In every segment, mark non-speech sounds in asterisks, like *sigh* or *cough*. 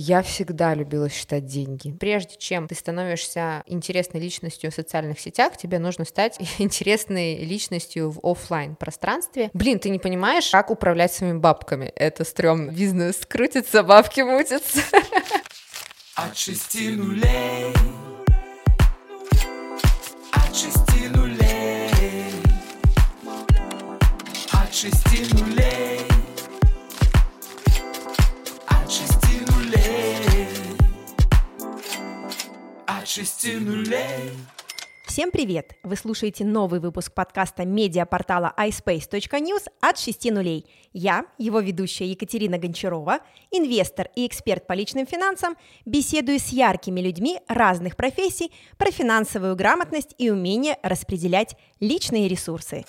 я всегда любила считать деньги. Прежде чем ты становишься интересной личностью в социальных сетях, тебе нужно стать *laughs* интересной личностью в офлайн пространстве. Блин, ты не понимаешь, как управлять своими бабками. Это стрёмно. Бизнес крутится, бабки мутятся. От шести нулей От шести нулей От шести нулей шести нулей Всем привет! Вы слушаете новый выпуск подкаста медиапортала iSpace.news от 6 нулей. Я, его ведущая Екатерина Гончарова, инвестор и эксперт по личным финансам, беседую с яркими людьми разных профессий про финансовую грамотность и умение распределять личные ресурсы.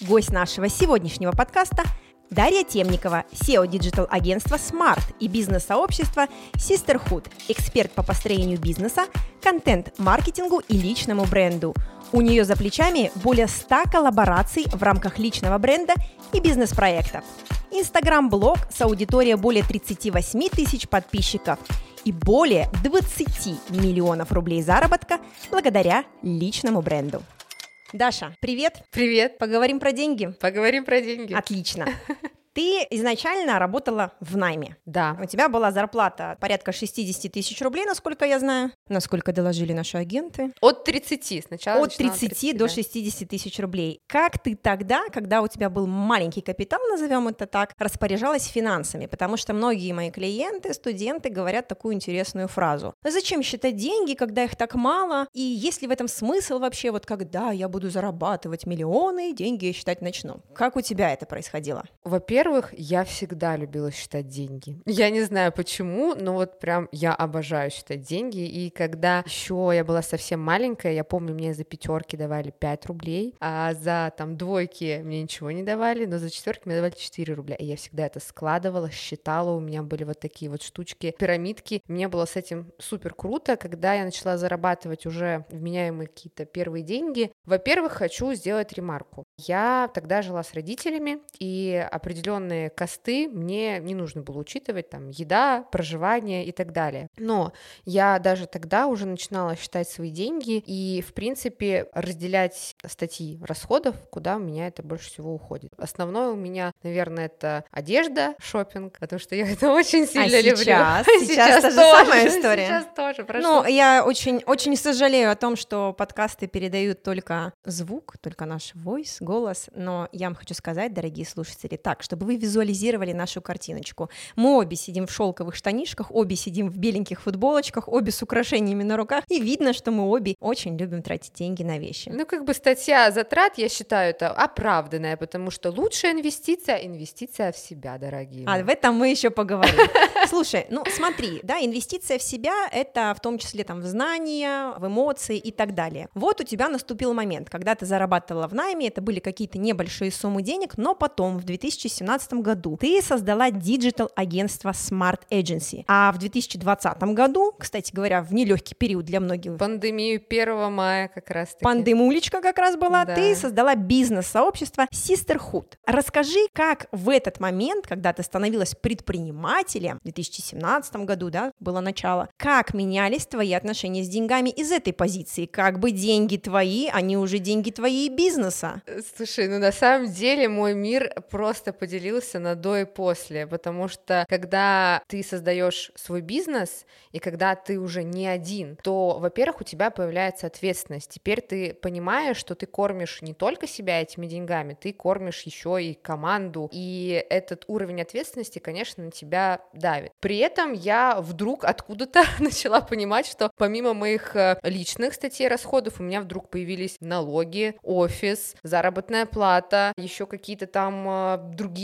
Гость нашего сегодняшнего подкаста – Дарья Темникова, CEO digital агентства Smart и бизнес-сообщества Sisterhood, эксперт по построению бизнеса, контент-маркетингу и личному бренду. У нее за плечами более 100 коллабораций в рамках личного бренда и бизнес-проектов. Инстаграм-блог с аудиторией более 38 тысяч подписчиков и более 20 миллионов рублей заработка благодаря личному бренду. Даша, привет. Привет. Поговорим про деньги. Поговорим про деньги. Отлично. *laughs* Ты изначально работала в найме. Да. У тебя была зарплата порядка 60 тысяч рублей, насколько я знаю, насколько доложили наши агенты. От 30 сначала. От 30, 30 до да. 60 тысяч рублей. Как ты тогда, когда у тебя был маленький капитал, назовем это так, распоряжалась финансами? Потому что многие мои клиенты, студенты говорят такую интересную фразу. Зачем считать деньги, когда их так мало? И есть ли в этом смысл вообще, вот когда я буду зарабатывать миллионы, деньги я считать начну? Как у тебя это происходило? Во-первых, во-первых, я всегда любила считать деньги. Я не знаю почему, но вот прям я обожаю считать деньги. И когда еще я была совсем маленькая, я помню, мне за пятерки давали 5 рублей, а за там двойки мне ничего не давали, но за четверки мне давали 4 рубля. И я всегда это складывала, считала, у меня были вот такие вот штучки, пирамидки. Мне было с этим супер круто, когда я начала зарабатывать уже вменяемые какие-то первые деньги. Во-первых, хочу сделать ремарку. Я тогда жила с родителями, и определенно определенные косты мне не нужно было учитывать, там, еда, проживание и так далее. Но я даже тогда уже начинала считать свои деньги и, в принципе, разделять статьи расходов, куда у меня это больше всего уходит. Основное у меня, наверное, это одежда, шопинг, потому что я это *laughs* очень сильно а люблю. Сейчас, *laughs* сейчас, сейчас та же самая *laughs* история. Сейчас тоже прошло. Ну, я очень, очень сожалею о том, что подкасты передают только звук, только наш voice, голос, но я вам хочу сказать, дорогие слушатели, так, чтобы вы визуализировали нашу картиночку. Мы обе сидим в шелковых штанишках, обе сидим в беленьких футболочках, обе с украшениями на руках, и видно, что мы обе очень любим тратить деньги на вещи. Ну, как бы статья затрат, я считаю, это оправданная, потому что лучшая инвестиция — инвестиция в себя, дорогие. А в этом мы еще поговорим. *laughs* Слушай, ну смотри, да, инвестиция в себя — это в том числе там в знания, в эмоции и так далее. Вот у тебя наступил момент, когда ты зарабатывала в найме, это были какие-то небольшие суммы денег, но потом в 2017 2019 году ты создала digital агентство Smart Agency, а в 2020 году, кстати говоря, в нелегкий период для многих. Пандемию 1 мая как раз. -таки. Пандемулечка как раз была. Да. Ты создала бизнес-сообщество Sisterhood. Расскажи, как в этот момент, когда ты становилась предпринимателем, в 2017 году, да, было начало, как менялись твои отношения с деньгами из этой позиции? Как бы деньги твои, они уже деньги твои бизнеса. Слушай, ну на самом деле мой мир просто поделился разделился на до и после, потому что когда ты создаешь свой бизнес и когда ты уже не один, то, во-первых, у тебя появляется ответственность. Теперь ты понимаешь, что ты кормишь не только себя этими деньгами, ты кормишь еще и команду, и этот уровень ответственности, конечно, на тебя давит. При этом я вдруг откуда-то *laughs* начала понимать, что помимо моих э, личных статей расходов у меня вдруг появились налоги, офис, заработная плата, еще какие-то там э,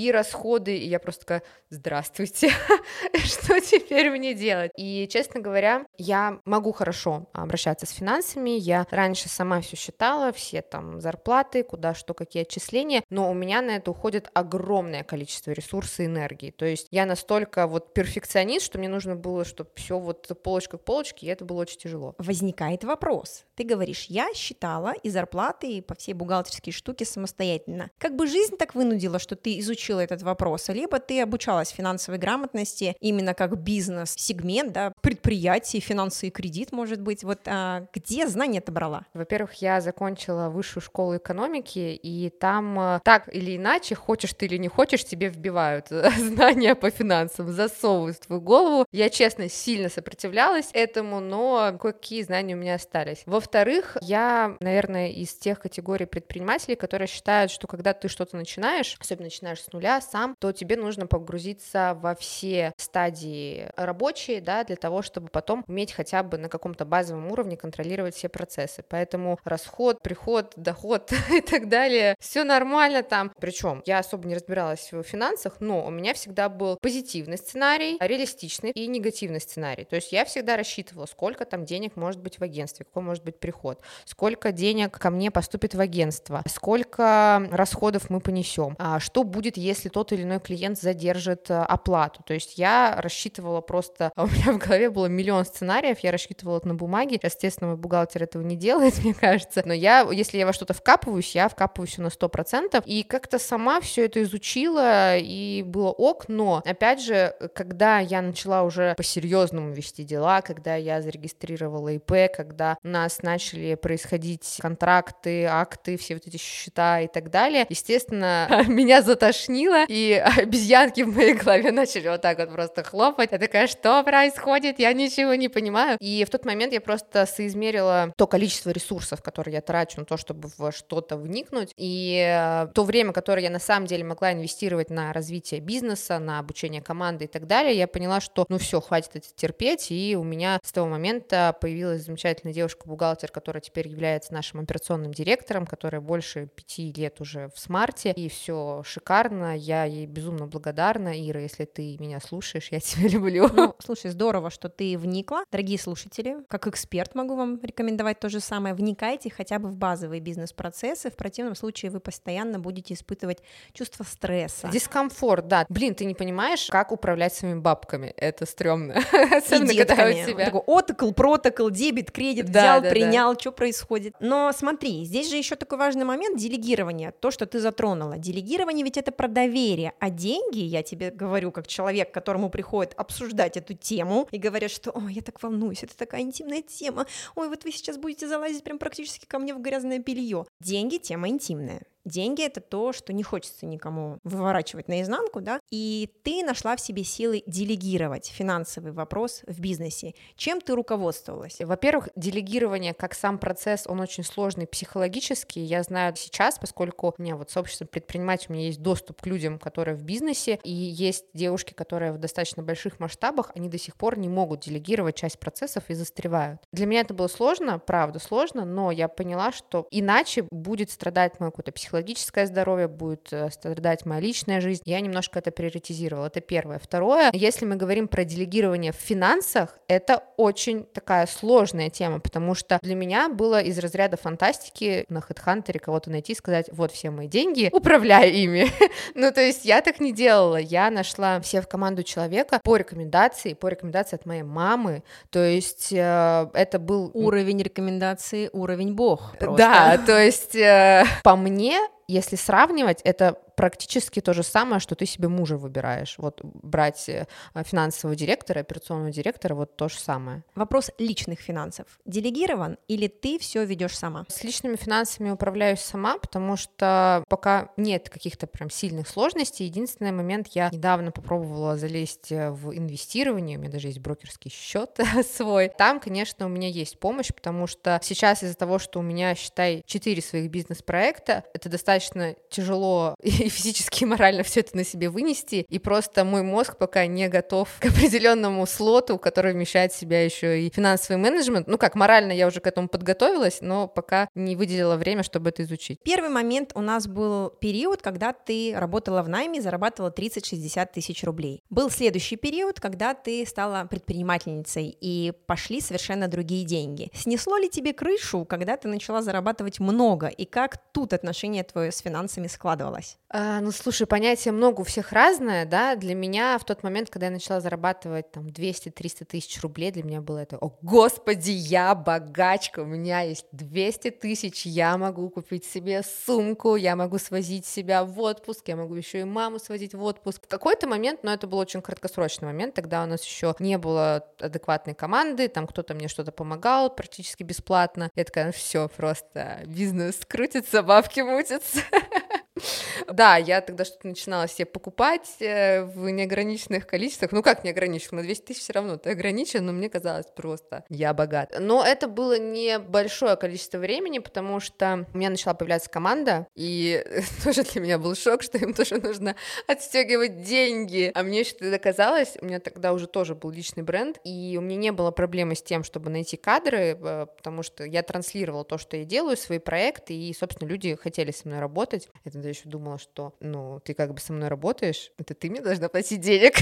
другие расходы, и я просто такая, здравствуйте, *laughs* что теперь мне делать? И, честно говоря, Я могу хорошо обращаться с финансами, я раньше сама все считала, все там зарплаты, куда что, какие отчисления, но у меня на это уходит огромное количество ресурсов и энергии. То есть я настолько вот перфекционист, что мне нужно было, чтобы все вот полочка к полочке, и это было очень тяжело. Возникает вопрос. Ты говоришь, я считала и зарплаты, и по всей бухгалтерские штуки самостоятельно. Как бы жизнь так вынудила, что ты изучила этот вопрос, либо ты обучалась финансовой грамотности именно как бизнес-сегмент, да, предприятий, финансы и кредит, может быть. Вот а, где знания ты брала? Во-первых, я закончила высшую школу экономики, и там э, так или иначе, хочешь ты или не хочешь, тебе вбивают *laughs* знания по финансам, засовывают в твою голову. Я, честно, сильно сопротивлялась этому, но какие знания у меня остались. Во-вторых, я, наверное, из тех категорий предпринимателей, которые считают, что когда ты что-то начинаешь, особенно начинаешь с нуля сам, то тебе нужно погрузиться во все стадии рабочие, да, для того, чтобы потом уметь хотя бы на каком-то базовом уровне контролировать все процессы. Поэтому расход, приход, доход *laughs* и так далее, все нормально там. Причем я особо не разбиралась в финансах, но у меня всегда был позитивный сценарий, реалистичный и негативный сценарий. То есть я всегда рассчитывала, сколько там денег может быть в агентстве, какой может быть приход, сколько денег ко мне поступит в агентство, сколько расходов мы понесем, а что будет, если тот или иной клиент задержит э, оплату. То есть я рассчитывала просто, у меня в голове было миллион сценариев, я рассчитывала это на бумаге. Естественно, мой бухгалтер этого не делает, *laughs* мне кажется. Но я, если я во что-то вкапываюсь, я вкапываюсь на сто процентов. И как-то сама все это изучила, и было ок. Но, опять же, когда я начала уже по-серьезному вести дела, когда я зарегистрировала ИП, когда у нас начали происходить контракты, акты, все вот эти счета и так далее, естественно, *laughs* меня затошнило, и *laughs* обезьянки в моей голове начали вот так вот просто хлопать. Я такая, что происходит? Я ничего не понимаю. И в тот момент я просто соизмерила то количество ресурсов, которые я трачу на то, чтобы в что-то вникнуть, и э, то время, которое я на самом деле могла инвестировать на развитие бизнеса, на обучение команды и так далее, я поняла, что ну все, хватит это терпеть, и у меня с того момента появилась замечательная девушка-бухгалтер, которая теперь является нашим операционным директором, которая больше пяти лет уже в смарте, и все шикарно, я ей безумно благодарна, Ира, если ты меня слушаешь, я *laughs* тебя люблю. Ну, слушай, здорово, что ты вникла. Дорогие слушатели, как эксперт могу вам рекомендовать то же самое. Вникайте хотя бы в базовые бизнес-процессы, в противном случае вы постоянно будете испытывать чувство стресса. Дискомфорт, да. Блин, ты не понимаешь, как управлять своими бабками. Это стрёмно. *laughs* Особенно, и когда у тебя... Такой отокол, протокол, дебет, кредит, да, взял, да, принял, да. что происходит. Но смотри, здесь же еще такой важный момент делегирования, то, что ты затронула. Делегирование ведь это про доверие, а деньги, я тебе говорю, как человек, которому приходит обсуждать эту тему и говорят, что, ой, я так волнуюсь, это такая интимная тема, ой, вот вы сейчас будете залазить прям практически ко мне в грязное белье. Деньги — тема интимная. Деньги — это то, что не хочется никому выворачивать наизнанку, да, и ты нашла в себе силы делегировать финансовый вопрос в бизнесе. Чем ты руководствовалась? Во-первых, делегирование как сам процесс, он очень сложный психологически. Я знаю сейчас, поскольку у меня вот сообщество предпринимателей, у меня есть доступ к людям, которые в бизнесе, и есть девушки, которые в достаточно больших масштабах, они до сих пор не могут делегировать часть процессов и застревают. Для меня это было сложно, правда, сложно, но я поняла, что иначе будет страдать мое какое-то психологическое психологическое здоровье, будет э, страдать моя личная жизнь. Я немножко это приоритизировала. Это первое. Второе, если мы говорим про делегирование в финансах, это очень такая сложная тема, потому что для меня было из разряда фантастики на HeadHunter кого-то найти, сказать, вот все мои деньги, управляй ими. *laughs* ну, то есть я так не делала. Я нашла все в команду человека по рекомендации, по рекомендации от моей мамы. То есть э, это был... Уровень рекомендации, уровень бог. Просто. Да, то есть э, по мне если сравнивать, это практически то же самое, что ты себе мужа выбираешь. Вот брать э, финансового директора, операционного директора, вот то же самое. Вопрос личных финансов. Делегирован или ты все ведешь сама? С личными финансами управляюсь сама, потому что пока нет каких-то прям сильных сложностей. Единственный момент, я недавно попробовала залезть э, в инвестирование, у меня даже есть брокерский счет *laughs* свой. Там, конечно, у меня есть помощь, потому что сейчас из-за того, что у меня, считай, четыре своих бизнес-проекта, это достаточно тяжело *laughs* и *laughs* физически, и морально все это на себе вынести, и просто мой мозг пока не готов к определенному слоту, который вмещает в себя еще и финансовый менеджмент. Ну как, морально я уже к этому подготовилась, но пока не выделила время, чтобы это изучить. Первый момент у нас был период, когда ты работала в найме, зарабатывала 30-60 тысяч рублей. Был следующий период, когда ты стала предпринимательницей, и пошли совершенно другие деньги. Снесло ли тебе крышу, когда ты начала зарабатывать много, и как тут отношение твое с финансами складывалось? А, ну, слушай, понятие много у всех разное, да, для меня в тот момент, когда я начала зарабатывать там 200-300 тысяч рублей, для меня было это, о, господи, я богачка, у меня есть 200 тысяч, я могу купить себе сумку, я могу свозить себя в отпуск, я могу еще и маму свозить в отпуск. В какой-то момент, но это был очень краткосрочный момент, тогда у нас еще не было адекватной команды, там кто-то мне что-то помогал практически бесплатно. Я такая, ну все, просто бизнес крутится, бабки мутятся. *laughs* *laughs* Да, я тогда что-то начинала себе покупать э, в неограниченных количествах. Ну как неограниченных? На 200 тысяч все равно ты ограничен, но мне казалось просто, я богат. Но это было небольшое количество времени, потому что у меня начала появляться команда, и *laughs* тоже для меня был шок, что им тоже нужно отстегивать деньги. А мне еще тогда казалось, у меня тогда уже тоже был личный бренд, и у меня не было проблемы с тем, чтобы найти кадры, э, потому что я транслировала то, что я делаю, свои проекты, и, собственно, люди хотели со мной работать. Это тогда еще думала, что, ну, ты как бы со мной работаешь, это ты мне должна платить денег.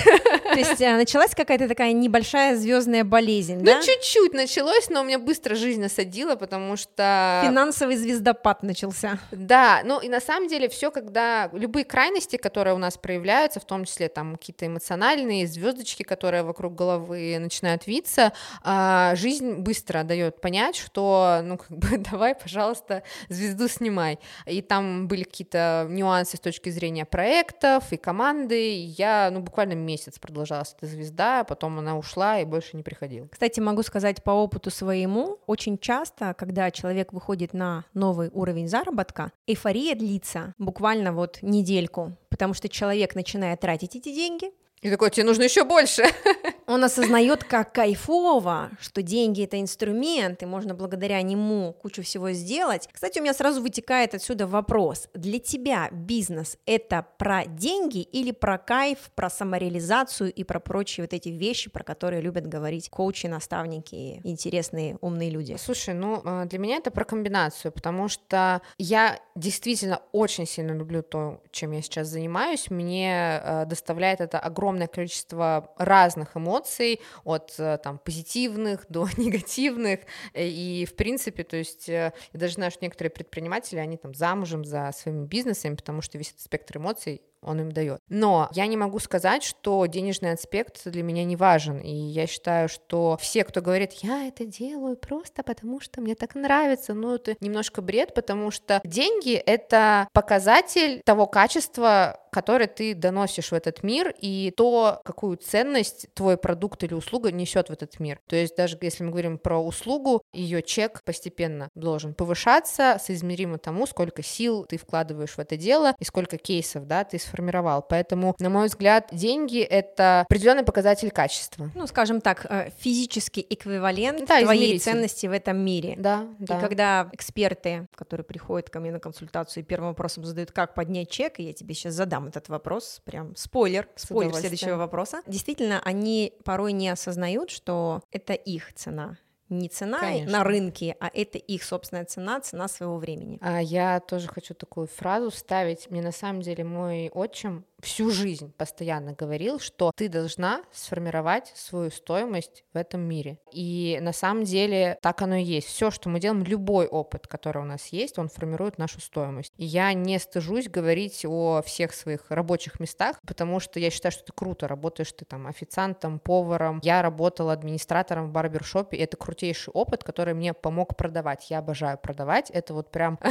То есть а, началась какая-то такая небольшая звездная болезнь, ну, да? Ну, чуть-чуть началось, но у меня быстро жизнь насадила, потому что... Финансовый звездопад начался. Да, ну и на самом деле все, когда любые крайности, которые у нас проявляются, в том числе там какие-то эмоциональные звездочки, которые вокруг головы начинают виться, а, жизнь быстро дает понять, что, ну, как бы, *laughs* давай, пожалуйста, звезду снимай. И там были какие-то нюансы с точки зрения проектов и команды. Я, ну, буквально месяц продолжалась эта звезда, а потом она ушла и больше не приходила. Кстати, могу сказать по опыту своему, очень часто, когда человек выходит на новый уровень заработка, эйфория длится буквально вот недельку, потому что человек начинает тратить эти деньги, и такой, тебе нужно еще больше. *laughs* Он осознает, как кайфово, что деньги это инструмент, и можно благодаря нему кучу всего сделать. Кстати, у меня сразу вытекает отсюда вопрос. Для тебя бизнес это про деньги или про кайф, про самореализацию и про прочие вот эти вещи, про которые любят говорить коучи, наставники, интересные, умные люди? Слушай, ну э, для меня это про комбинацию, потому что я действительно очень сильно люблю то, чем я сейчас занимаюсь. Мне э, доставляет это огромное огромное количество разных эмоций, от э, там позитивных *laughs* до негативных, и в принципе, то есть э, я даже знаю, что некоторые предприниматели, они там замужем за своими бизнесами, потому что весь этот спектр эмоций он им дает. Но я не могу сказать, что денежный аспект для меня не важен, и я считаю, что все, кто говорит, я это делаю просто потому, что мне так нравится, ну это немножко бред, потому что деньги — это показатель того качества, которое ты доносишь в этот мир, и то, какую ценность твой продукт или услуга несет в этот мир. То есть даже если мы говорим про услугу, ее чек постепенно должен повышаться, соизмеримо тому, сколько сил ты вкладываешь в это дело и сколько кейсов, да, ты сформировал. Поэтому, на мой взгляд, деньги — это определенный показатель качества. Ну, скажем так, э, физический эквивалент да, твоей ценности в этом мире. Да, да. И когда эксперты, которые приходят ко мне на консультацию, первым вопросом задают, как поднять чек, и я тебе сейчас задам этот вопрос, прям спойлер, спойлер следующего вопроса. Действительно, они порой не осознают, что это их цена, не цена Конечно. на рынке, а это их собственная цена, цена своего времени. А я тоже хочу такую фразу вставить. Мне на самом деле мой отчим всю жизнь постоянно говорил, что ты должна сформировать свою стоимость в этом мире. И на самом деле так оно и есть. Все, что мы делаем, любой опыт, который у нас есть, он формирует нашу стоимость. И я не стыжусь говорить о всех своих рабочих местах, потому что я считаю, что это круто. Работаешь ты там официантом, поваром. Я работала администратором в барбершопе, и это крутейший опыт, который мне помог продавать. Я обожаю продавать. Это вот прям... *laughs*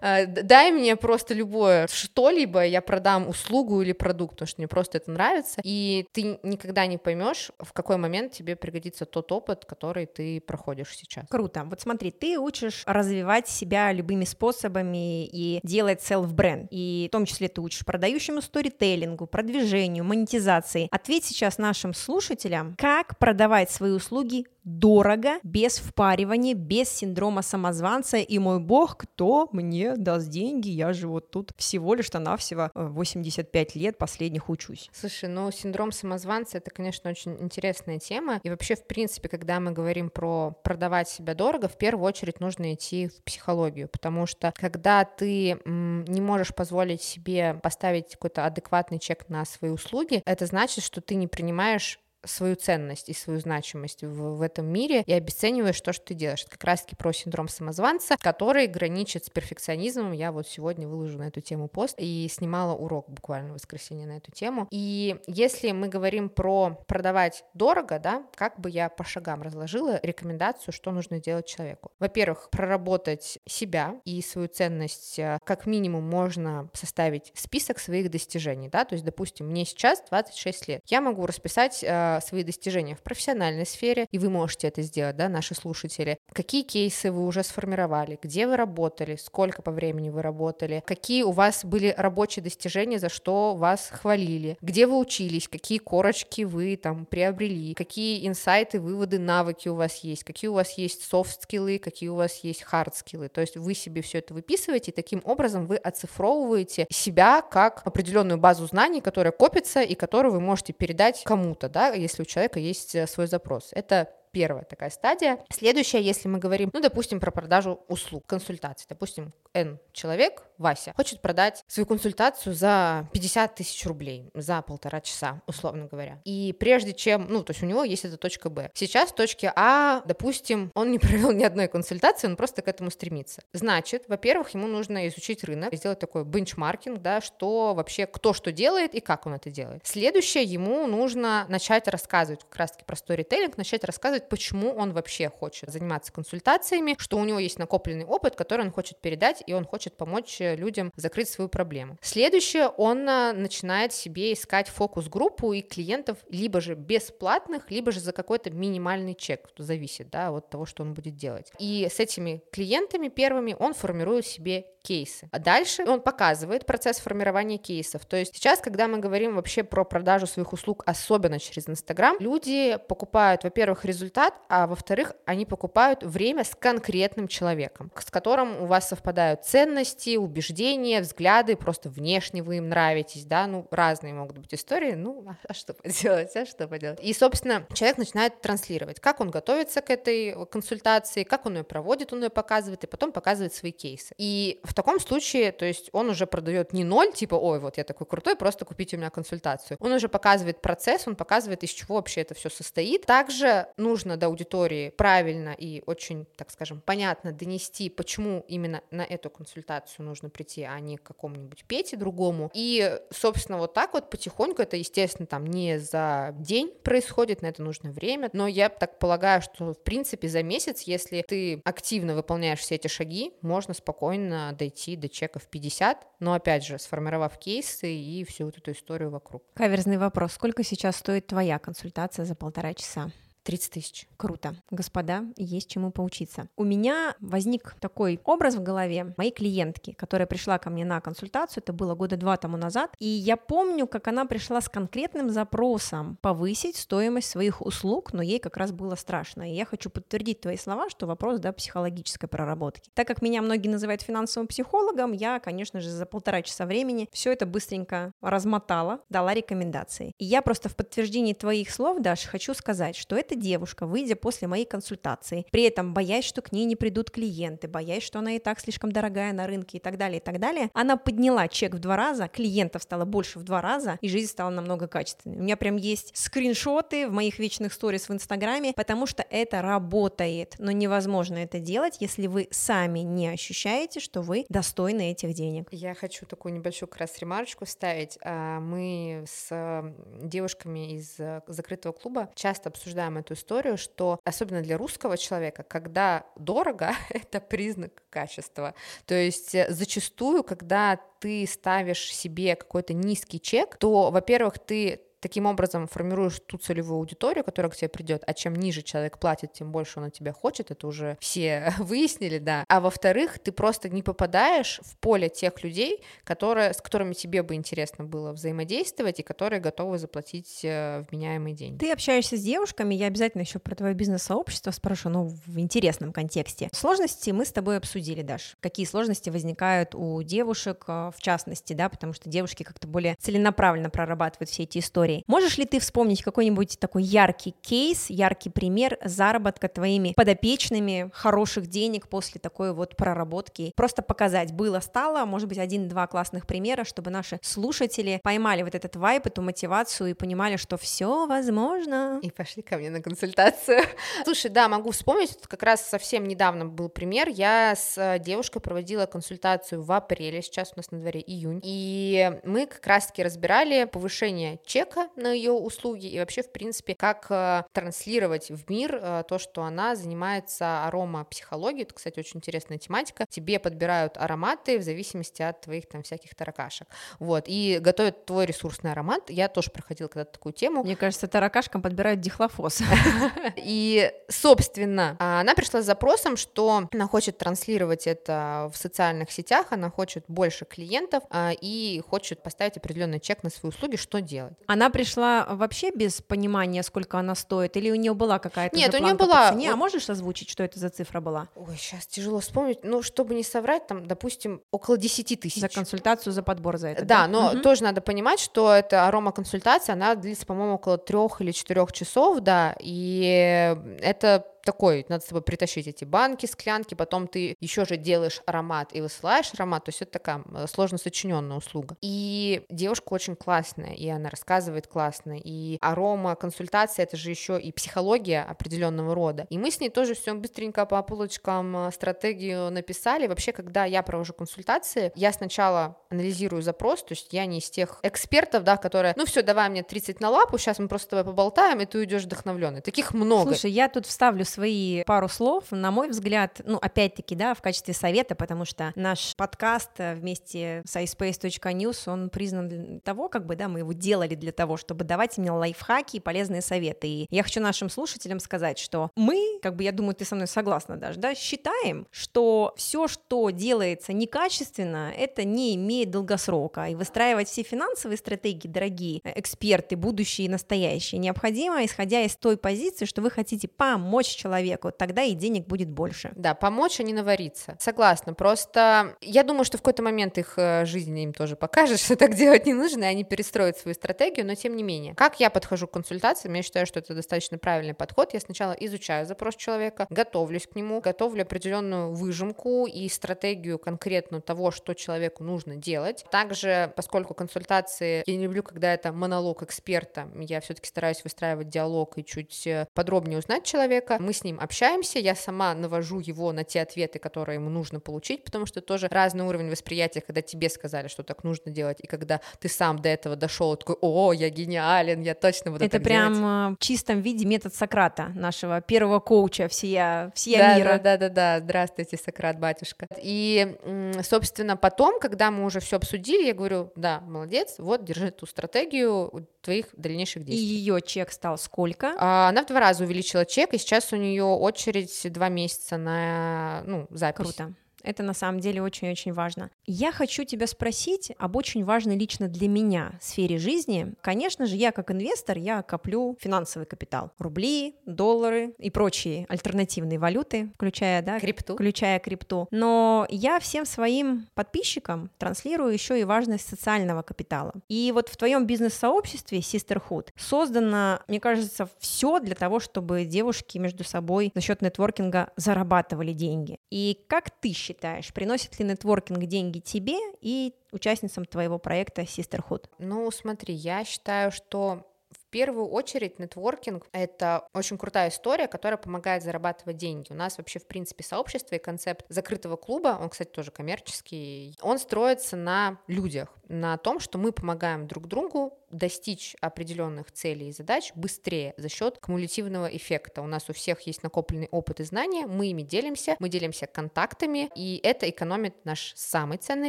Э, дай мне просто любое что-либо, я продам услугу или продукт, потому что мне просто это нравится, и ты никогда не поймешь, в какой момент тебе пригодится тот опыт, который ты проходишь сейчас. Круто. Вот смотри, ты учишь развивать себя любыми способами и делать селф-бренд, и в том числе ты учишь продающему сторителлингу, продвижению, монетизации. Ответь сейчас нашим слушателям, как продавать свои услуги дорого, без впаривания, без синдрома самозванца, и мой бог, кто мне даст деньги, я же вот тут всего лишь-то навсего 85 лет последних учусь. Слушай, ну синдром самозванца это, конечно, очень интересная тема, и вообще, в принципе, когда мы говорим про продавать себя дорого, в первую очередь нужно идти в психологию, потому что когда ты не можешь позволить себе поставить какой-то адекватный чек на свои услуги, это значит, что ты не принимаешь свою ценность и свою значимость в, в этом мире и обесцениваешь то, что ты делаешь. Это как раз-таки про синдром самозванца, который граничит с перфекционизмом. Я вот сегодня выложу на эту тему пост и снимала урок буквально в воскресенье на эту тему. И если мы говорим про продавать дорого, да, как бы я по шагам разложила рекомендацию, что нужно делать человеку. Во-первых, проработать себя и свою ценность, э, как минимум можно составить список своих достижений, да, то есть, допустим, мне сейчас 26 лет, я могу расписать э, свои достижения в профессиональной сфере, и вы можете это сделать, да, наши слушатели. Какие кейсы вы уже сформировали, где вы работали, сколько по времени вы работали, какие у вас были рабочие достижения, за что вас хвалили, где вы учились, какие корочки вы там приобрели, какие инсайты, выводы, навыки у вас есть, какие у вас есть софт-скиллы, какие у вас есть хард-скиллы. То есть вы себе все это выписываете, и таким образом вы оцифровываете себя как определенную базу знаний, которая копится и которую вы можете передать кому-то, да, если у человека есть э, свой запрос. Это первая такая стадия. Следующая, если мы говорим, ну, допустим, про продажу услуг, консультаций. Допустим, N человек, Вася, хочет продать свою консультацию за 50 тысяч рублей за полтора часа, условно говоря. И прежде чем, ну, то есть у него есть эта точка Б. Сейчас в точке А, допустим, он не *laughs* провел ни одной консультации, он просто к этому стремится. Значит, во-первых, ему нужно изучить рынок, сделать такой бенчмаркинг, да, что вообще, кто что делает и как он это делает. Следующее, ему нужно начать рассказывать, как раз-таки про сторителлинг, начать рассказывать, почему он вообще хочет заниматься консультациями, что у него есть накопленный опыт, который он хочет передать, и он хочет помочь э, людям закрыть свою проблему. Следующее, он э, начинает себе искать фокус-группу и клиентов либо же бесплатных, либо же за какой-то минимальный чек, зависит да, от того, что он будет делать. И с этими клиентами первыми он формирует себе кейсы. А дальше он показывает процесс формирования кейсов. То есть сейчас, когда мы говорим вообще про продажу своих услуг, особенно через Инстаграм, люди покупают, во-первых, результат, а во-вторых, они покупают время с конкретным человеком, с которым у вас совпадают ценности, убеждения, взгляды, просто внешне вы им нравитесь, да, ну, разные могут быть истории, ну, а, а что поделать, а что поделать. И, собственно, человек начинает транслировать, как он готовится к этой консультации, как он ее проводит, он ее показывает, и потом показывает свои кейсы. И в таком случае, то есть он уже продает не ноль, типа, ой, вот я такой крутой, просто купите у меня консультацию. Он уже показывает процесс, он показывает, из чего вообще это все состоит. Также нужно до аудитории правильно и очень, так скажем, понятно донести, почему именно на эту консультацию нужно прийти, а не к какому-нибудь Пете другому. И, собственно, вот так вот потихоньку, это, естественно, там не за день происходит, на это нужно время, но я так полагаю, что, в принципе, за месяц, если ты активно выполняешь все эти шаги, можно спокойно дойти дойти до чеков 50, но опять же, сформировав кейсы и всю вот эту историю вокруг. Каверзный вопрос. Сколько сейчас стоит твоя консультация за полтора часа? 30 тысяч. Круто. Господа, есть чему поучиться. У меня возник такой образ в голове моей клиентки, которая пришла ко мне на консультацию, это было года два тому назад, и я помню, как она пришла с конкретным запросом повысить стоимость своих услуг, но ей как раз было страшно. И я хочу подтвердить твои слова, что вопрос, да, психологической проработки. Так как меня многие называют финансовым психологом, я, конечно же, за полтора часа времени все это быстренько размотала, дала рекомендации. И я просто в подтверждении твоих слов, Даш, хочу сказать, что это девушка, выйдя после моей консультации, при этом боясь, что к ней не придут клиенты, боясь, что она и так слишком дорогая на рынке и так далее, и так далее, она подняла чек в два раза, клиентов стало больше в два раза, и жизнь стала намного качественной. У меня прям есть скриншоты в моих вечных сторис в Инстаграме, потому что это работает, но невозможно это делать, если вы сами не ощущаете, что вы достойны этих денег. Я хочу такую небольшую как раз ремарочку ставить. А, мы с девушками из э, закрытого клуба часто обсуждаем эту историю, что особенно для русского человека, когда дорого, *laughs* это признак качества. То есть э, зачастую, когда ты ставишь себе какой-то низкий чек, то, во-первых, ты таким образом формируешь ту целевую аудиторию, которая к тебе придет, а чем ниже человек платит, тем больше он от тебя хочет, это уже *laughs* все *laughs* выяснили, да. А во-вторых, ты просто не попадаешь в поле тех людей, которые, с которыми тебе бы интересно было взаимодействовать и которые готовы заплатить э, вменяемые деньги. Ты общаешься с девушками, я обязательно еще про твое бизнес-сообщество спрошу, ну, в интересном контексте. Сложности мы с тобой обсудили, Даш. Какие сложности возникают у девушек, э, в частности, да, потому что девушки как-то более целенаправленно прорабатывают все эти истории. Можешь ли ты вспомнить какой-нибудь такой яркий кейс, яркий пример заработка твоими подопечными хороших денег после такой вот проработки? Просто показать, было, стало, может быть, один-два классных примера, чтобы наши слушатели поймали вот этот вайп, эту мотивацию и понимали, что все возможно. И пошли ко мне на консультацию. *laughs* Слушай, да, могу вспомнить, как раз совсем недавно был пример. Я с э, девушкой проводила консультацию в апреле, сейчас у нас на дворе июнь, и мы как раз-таки разбирали повышение чека на ее услуги и вообще, в принципе, как э, транслировать в мир э, то, что она занимается аромапсихологией. Это, кстати, очень интересная тематика. Тебе подбирают ароматы в зависимости от твоих там всяких таракашек. Вот, и готовят твой ресурсный аромат. Я тоже проходила когда-то такую тему. Мне кажется, таракашкам подбирают дихлофос. *laughs* И, собственно, она пришла с запросом, что она хочет транслировать это в социальных сетях, она хочет больше клиентов а, и хочет поставить определенный чек на свои услуги, что делать. Она пришла вообще без понимания, сколько она стоит, или у нее была какая-то Нет, у нее была. Цене? А можешь озвучить, что это за цифра была? Ой, сейчас тяжело вспомнить. Ну, чтобы не соврать, там, допустим, около 10 тысяч. За консультацию, за подбор за это. Да, да? но угу. тоже надо понимать, что эта аромаконсультация, она длится, по-моему, около трех или четырех часов, да, и это такой, надо с собой притащить эти банки, склянки, потом ты еще же делаешь аромат и высылаешь аромат, то есть это такая сложно сочиненная услуга. И девушка очень классная, и она рассказывает классно, и арома, консультация, это же еще и психология определенного рода. И мы с ней тоже все быстренько по полочкам э, стратегию написали. Вообще, когда я провожу консультации, я сначала анализирую запрос, то есть я не из тех экспертов, да, которые, ну все, давай мне 30 на лапу, сейчас мы просто с тобой поболтаем, и ты уйдешь вдохновленный. Таких много. Слушай, я тут вставлю свои пару слов. На мой взгляд, ну, опять-таки, да, в качестве совета, потому что наш подкаст э, вместе с iSpace.news, он признан для того, как бы, да, мы его делали для того, чтобы давать мне лайфхаки и полезные советы. И я хочу нашим слушателям сказать, что мы, как бы, я думаю, ты со мной согласна даже, да, считаем, что все, что делается некачественно, это не имеет долгосрока. И выстраивать все финансовые стратегии, дорогие эксперты, будущие и настоящие, необходимо, исходя из той позиции, что вы хотите помочь человеку, тогда и денег будет больше. Да, помочь, а не навариться. Согласна, просто я думаю, что в какой-то момент их э, жизнь им тоже покажет, *laughs* что так делать не нужно, и они перестроят свою стратегию, но тем не менее. Как я подхожу к консультациям, я считаю, что это достаточно правильный подход. Я сначала изучаю запрос человека, готовлюсь к нему, готовлю определенную выжимку и стратегию конкретно того, что человеку нужно делать. Также, поскольку консультации, я не люблю, когда это монолог эксперта, я все-таки стараюсь выстраивать диалог и чуть э, подробнее узнать человека. Мы с ним общаемся, я сама навожу его на те ответы, которые ему нужно получить, потому что тоже разный уровень восприятия, когда тебе сказали, что так нужно делать, и когда ты сам до этого дошел, такой, о, я гениален, я точно буду Это так прям делать. А, в чистом виде метод Сократа, нашего первого коуча всея, всея да, мира. Да, да, да, да, здравствуйте, Сократ, батюшка. И, собственно, потом, когда мы уже все обсудили, я говорю, да, молодец, вот, держи ту стратегию твоих дальнейших действий. И ее чек стал сколько? А, она в два раза увеличила чек, и сейчас у нее очередь два месяца на ну, запись. Круто. Это на самом деле очень-очень важно. Я хочу тебя спросить об очень важной лично для меня сфере жизни. Конечно же, я как инвестор, я коплю финансовый капитал. Рубли, доллары и прочие альтернативные валюты, включая, да, крипту. Включая крипту. Но я всем своим подписчикам транслирую еще и важность социального капитала. И вот в твоем бизнес-сообществе Sisterhood создано, мне кажется, все для того, чтобы девушки между собой за счет нетворкинга зарабатывали деньги. И как ты считаешь, считаешь, приносит ли нетворкинг деньги тебе и участницам твоего проекта Sisterhood? Ну, смотри, я считаю, что в первую очередь нетворкинг — это очень крутая история, которая помогает зарабатывать деньги. У нас вообще, в принципе, сообщество и концепт закрытого клуба, он, кстати, тоже коммерческий, он строится на людях. На том, что мы помогаем друг другу достичь определенных целей и задач быстрее за счет кумулятивного эффекта. У нас у всех есть накопленный опыт и знания, мы ими делимся, мы делимся контактами, и это экономит наш самый ценный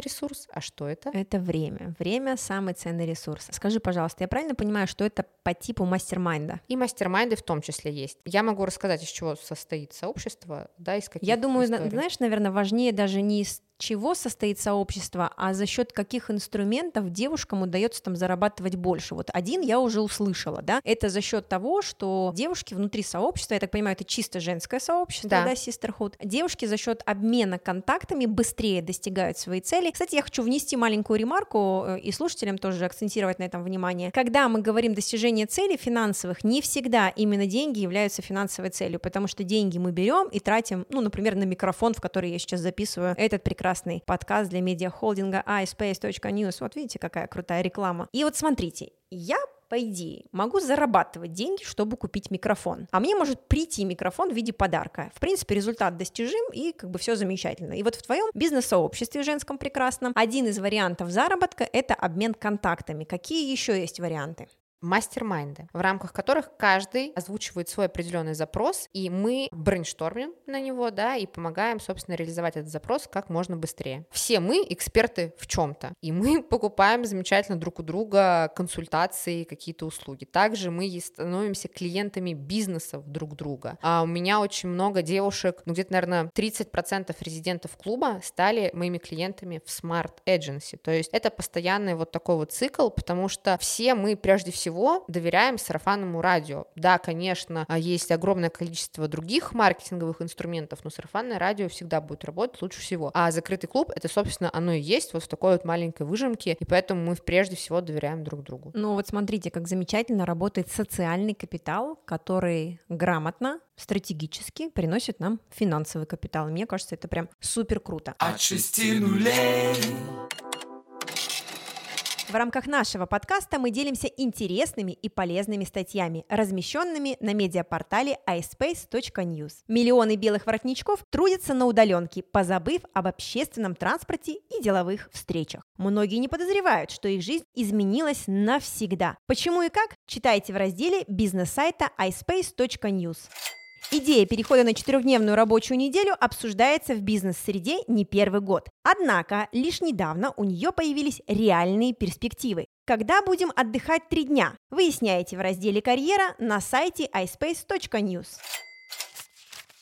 ресурс. А что это? Это время. Время — самый ценный ресурс. Скажи, пожалуйста, я правильно понимаю, что это по типу мастер-майнда? И мастер-майнды в том числе есть. Я могу рассказать, из чего состоит сообщество, да, из каких Я думаю, историй. знаешь, наверное, важнее даже не из чего состоит сообщество, а за счет каких инструментов девушкам удается там зарабатывать больше. Вот один я уже услышала, да, это за счет того, что девушки внутри сообщества, я так понимаю, это чисто женское сообщество, да, да sisterhood, девушки за счет обмена контактами быстрее достигают своей цели. Кстати, я хочу внести маленькую ремарку э, и слушателям тоже акцентировать на этом внимание. Когда мы говорим достижение цели финансовых, не всегда именно деньги являются финансовой целью, потому что деньги мы берем и тратим, ну, например, на микрофон, в который я сейчас записываю этот прекрасный прекрасный подкаст для медиахолдинга iSpace.news. Вот видите, какая крутая реклама. И вот смотрите, я по идее, могу зарабатывать деньги, чтобы купить микрофон. А мне может прийти микрофон в виде подарка. В принципе, результат достижим и как бы все замечательно. И вот в твоем бизнес-сообществе женском прекрасном один из вариантов заработка – это обмен контактами. Какие еще есть варианты? Мастер-майнды, в рамках которых каждый озвучивает свой определенный запрос, и мы брейнштормим на него, да, и помогаем, собственно, реализовать этот запрос как можно быстрее. Все мы эксперты в чем-то, и мы *laughs* покупаем замечательно друг у друга консультации, какие-то услуги. Также мы становимся клиентами бизнесов друг друга. А у меня очень много девушек, ну где-то, наверное, 30% резидентов клуба стали моими клиентами в Smart Agency. То есть это постоянный вот такой вот цикл, потому что все мы прежде всего всего доверяем сарафанному радио. Да, конечно, а, есть огромное количество других маркетинговых инструментов, но сарафанное радио всегда будет работать лучше всего. А закрытый клуб — это, собственно, оно и есть вот в такой вот маленькой выжимке, и поэтому мы прежде всего доверяем друг другу. Ну вот смотрите, как замечательно работает социальный капитал, который грамотно стратегически приносит нам финансовый капитал. Мне кажется, это прям супер круто. От шести нулей в рамках нашего подкаста мы делимся интересными и полезными статьями, размещенными на медиапортале iSpace.news. Миллионы белых воротничков трудятся на удаленке, позабыв об общественном транспорте и деловых встречах. Многие не подозревают, что их жизнь изменилась навсегда. Почему и как? Читайте в разделе бизнес-сайта iSpace.news. Идея перехода на четырехдневную рабочую неделю обсуждается в бизнес-среде не первый год. Однако лишь недавно у нее появились реальные перспективы. Когда будем отдыхать три дня? Выясняйте в разделе «Карьера» на сайте iSpace.news.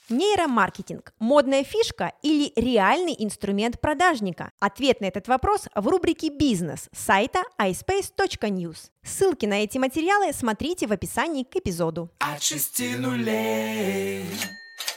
Нейромаркетинг – модная фишка или реальный инструмент продажника? Ответ на этот вопрос в рубрике «Бизнес» сайта iSpace.news. Ссылки на эти материалы смотрите в описании к эпизоду. От шести нулей.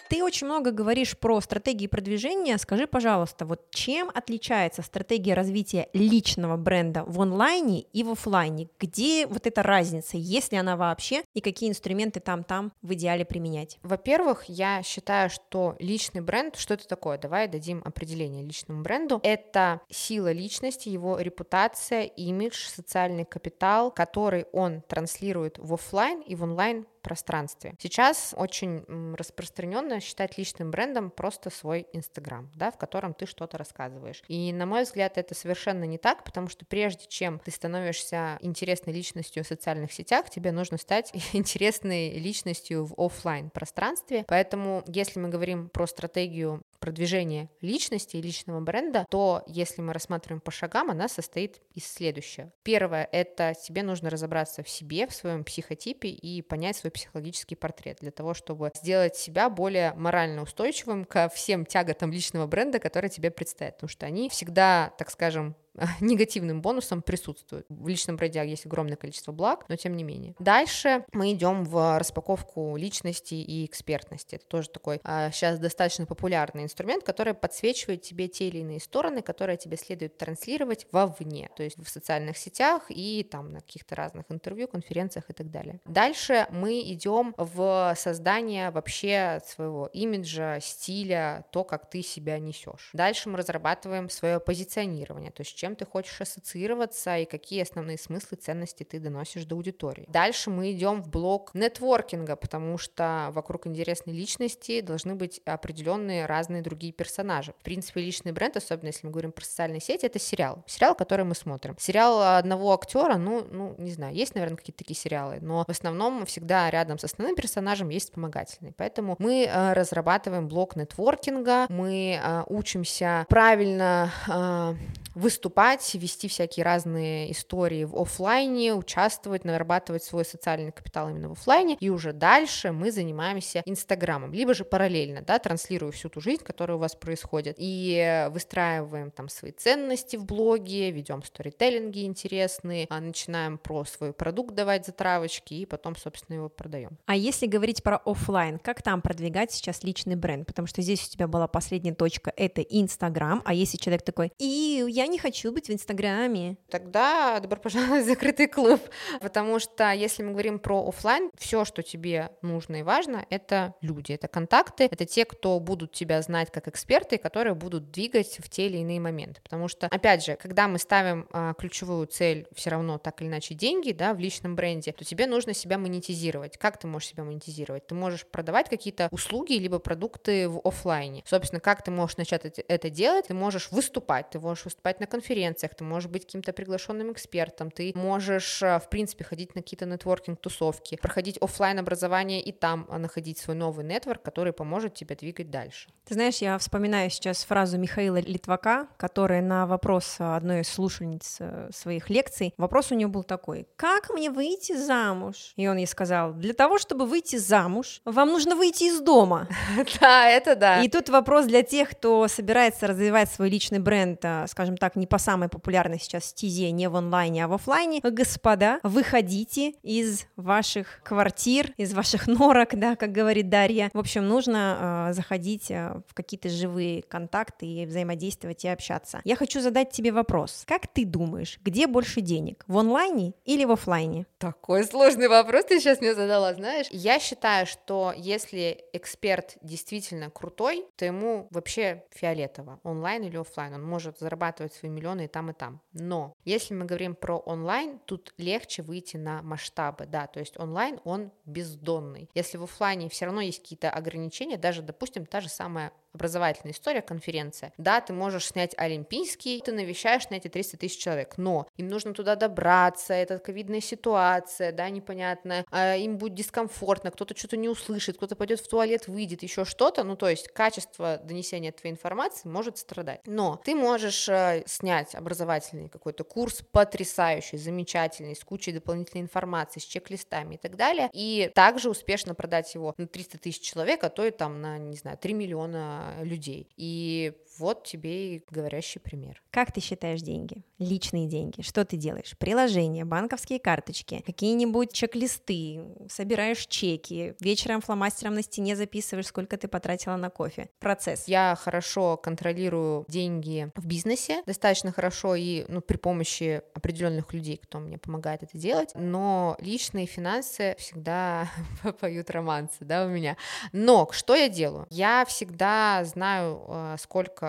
Ты очень много говоришь про стратегии продвижения. Скажи, пожалуйста, вот чем отличается стратегия развития личного бренда в онлайне и в офлайне? Где вот эта разница, есть ли она вообще, и какие инструменты там-там в идеале применять? Во-первых, я считаю, что личный бренд, что это такое? Давай дадим определение личному бренду. Это сила личности, его репутация, имидж, социальный капитал, который он транслирует в офлайн и в онлайн пространстве. Сейчас очень распространенно считать личным брендом просто свой Инстаграм, да, в котором ты что-то рассказываишь. И, на мой взгляд, это совершенно не так, потому что прежде чем ты становишься интересной личностью в социальных сетях, тебе нужно стать *laughs* интересной личностью в офлайн пространстве. Поэтому, если мы говорим про стратегию продвижения личности и личного бренда, то если мы рассматриваем по шагам, она состоит из следующего. Первое — это тебе нужно разобраться в себе, в своем психотипе и понять свой психологический портрет для того, чтобы сделать себя более морально устойчивым ко всем тяготам личного бренда, которые тебе предстоят, потому что они всегда, так скажем, *laughs* негативным бонусом присутствует. В личном бренде есть огромное количество благ, но тем не менее. Дальше мы идем в распаковку личности и экспертности. Это тоже такой а, сейчас достаточно популярный инструмент, который подсвечивает тебе те или иные стороны, которые тебе следует транслировать вовне, то есть в социальных сетях и там на каких-то разных интервью, конференциях и так далее. Дальше мы идем в создание вообще своего имиджа, стиля, то, как ты себя несешь. Дальше мы разрабатываем свое позиционирование, то есть чем чем ты хочешь ассоциироваться и какие основные смыслы, ценности ты доносишь до аудитории. Дальше мы идем в блок нетворкинга, потому что вокруг интересной личности должны быть определенные разные другие персонажи. В принципе, личный бренд, особенно если мы говорим про социальные сети, это сериал. Сериал, который мы смотрим. Сериал одного актера, ну, ну, не знаю, есть, наверное, какие-то такие сериалы, но в основном всегда рядом с основным персонажем есть вспомогательный. Поэтому мы э, разрабатываем блок нетворкинга, мы э, учимся правильно э, выступать, вести всякие разные истории в офлайне, участвовать, нарабатывать свой социальный капитал именно в офлайне, и уже дальше мы занимаемся Инстаграмом, либо же параллельно, да, транслируя всю ту жизнь, которая у вас происходит, и выстраиваем там свои ценности в блоге, ведем сторителлинги интересные, а начинаем про свой продукт давать затравочки, и потом, собственно, его продаем. А если говорить про офлайн, как там продвигать сейчас личный бренд? Потому что здесь у тебя была последняя точка, это Инстаграм, а если человек такой, и я не хочу быть в Инстаграме. Тогда добро пожаловать в закрытый клуб, *laughs* потому что если мы говорим про офлайн, все, что тебе нужно и важно, это люди, это контакты, это те, кто будут тебя знать как эксперты, которые будут двигать в те или иные моменты. Потому что, опять же, когда мы ставим а, ключевую цель все равно так или иначе деньги, да, в личном бренде, то тебе нужно себя монетизировать. Как ты можешь себя монетизировать? Ты можешь продавать какие-то услуги либо продукты в офлайне. Собственно, как ты можешь начать это делать? Ты можешь выступать, ты можешь выступать на конференциях, ты можешь быть каким-то приглашенным экспертом, ты можешь, э, в принципе, ходить на какие-то нетворкинг-тусовки, проходить офлайн образование и там э, находить свой новый нетворк, который поможет тебе двигать дальше. Ты знаешь, я вспоминаю сейчас фразу Михаила Литвака, которая на вопрос одной из слушательниц э, своих лекций, вопрос у нее был такой, как мне выйти замуж? И он ей сказал, для того, чтобы выйти замуж, вам нужно выйти из дома. *laughs* Да, это да. И тут вопрос для тех, кто собирается развивать свой личный бренд, скажем так, не по самой популярной сейчас стезе, не в онлайне, а в офлайне, господа, выходите из ваших квартир, из ваших норок, да, как говорит Дарья. В общем, нужно э, заходить э, в какие-то живые контакты и взаимодействовать и общаться. Я хочу задать тебе вопрос. Как ты думаешь, где больше денег, в онлайне или в офлайне? Такой сложный вопрос ты сейчас мне задала, знаешь. Я считаю, что если эксперт действительно крутой, то ему вообще фиолетово, онлайн или офлайн. Он может зарабатывать зарабатывать свои миллионы и там, и там. Но если мы говорим про онлайн, тут легче выйти на масштабы, да, то есть онлайн, он бездонный. Если в офлайне все равно есть какие-то ограничения, даже, допустим, та же самая образовательная история, конференция. Да, ты можешь снять олимпийский, ты навещаешь на эти 300 тысяч человек, но им нужно туда добраться, это ковидная ситуация, да, непонятная, им будет дискомфортно, кто-то что-то не услышит, кто-то пойдет в туалет, выйдет, еще что-то, ну, то есть качество донесения твоей информации может страдать. Но ты можешь э, снять образовательный какой-то курс потрясающий, замечательный, с кучей дополнительной информации, с чек-листами и так далее, и также успешно продать его на 300 тысяч человек, а то и там на, не знаю, 3 миллиона людей. И вот тебе и говорящий пример. Как ты считаешь деньги? Личные деньги. Что ты делаешь? Приложения, банковские карточки, какие-нибудь чек-листы, собираешь чеки, вечером фломастером на стене записываешь, сколько ты потратила на кофе. Процесс. Я хорошо контролирую деньги в бизнесе, достаточно хорошо и ну, при помощи определенных людей, кто мне помогает это делать, но личные финансы всегда *laughs* поют романсы, да, у меня. Но что я делаю? Я всегда знаю, э,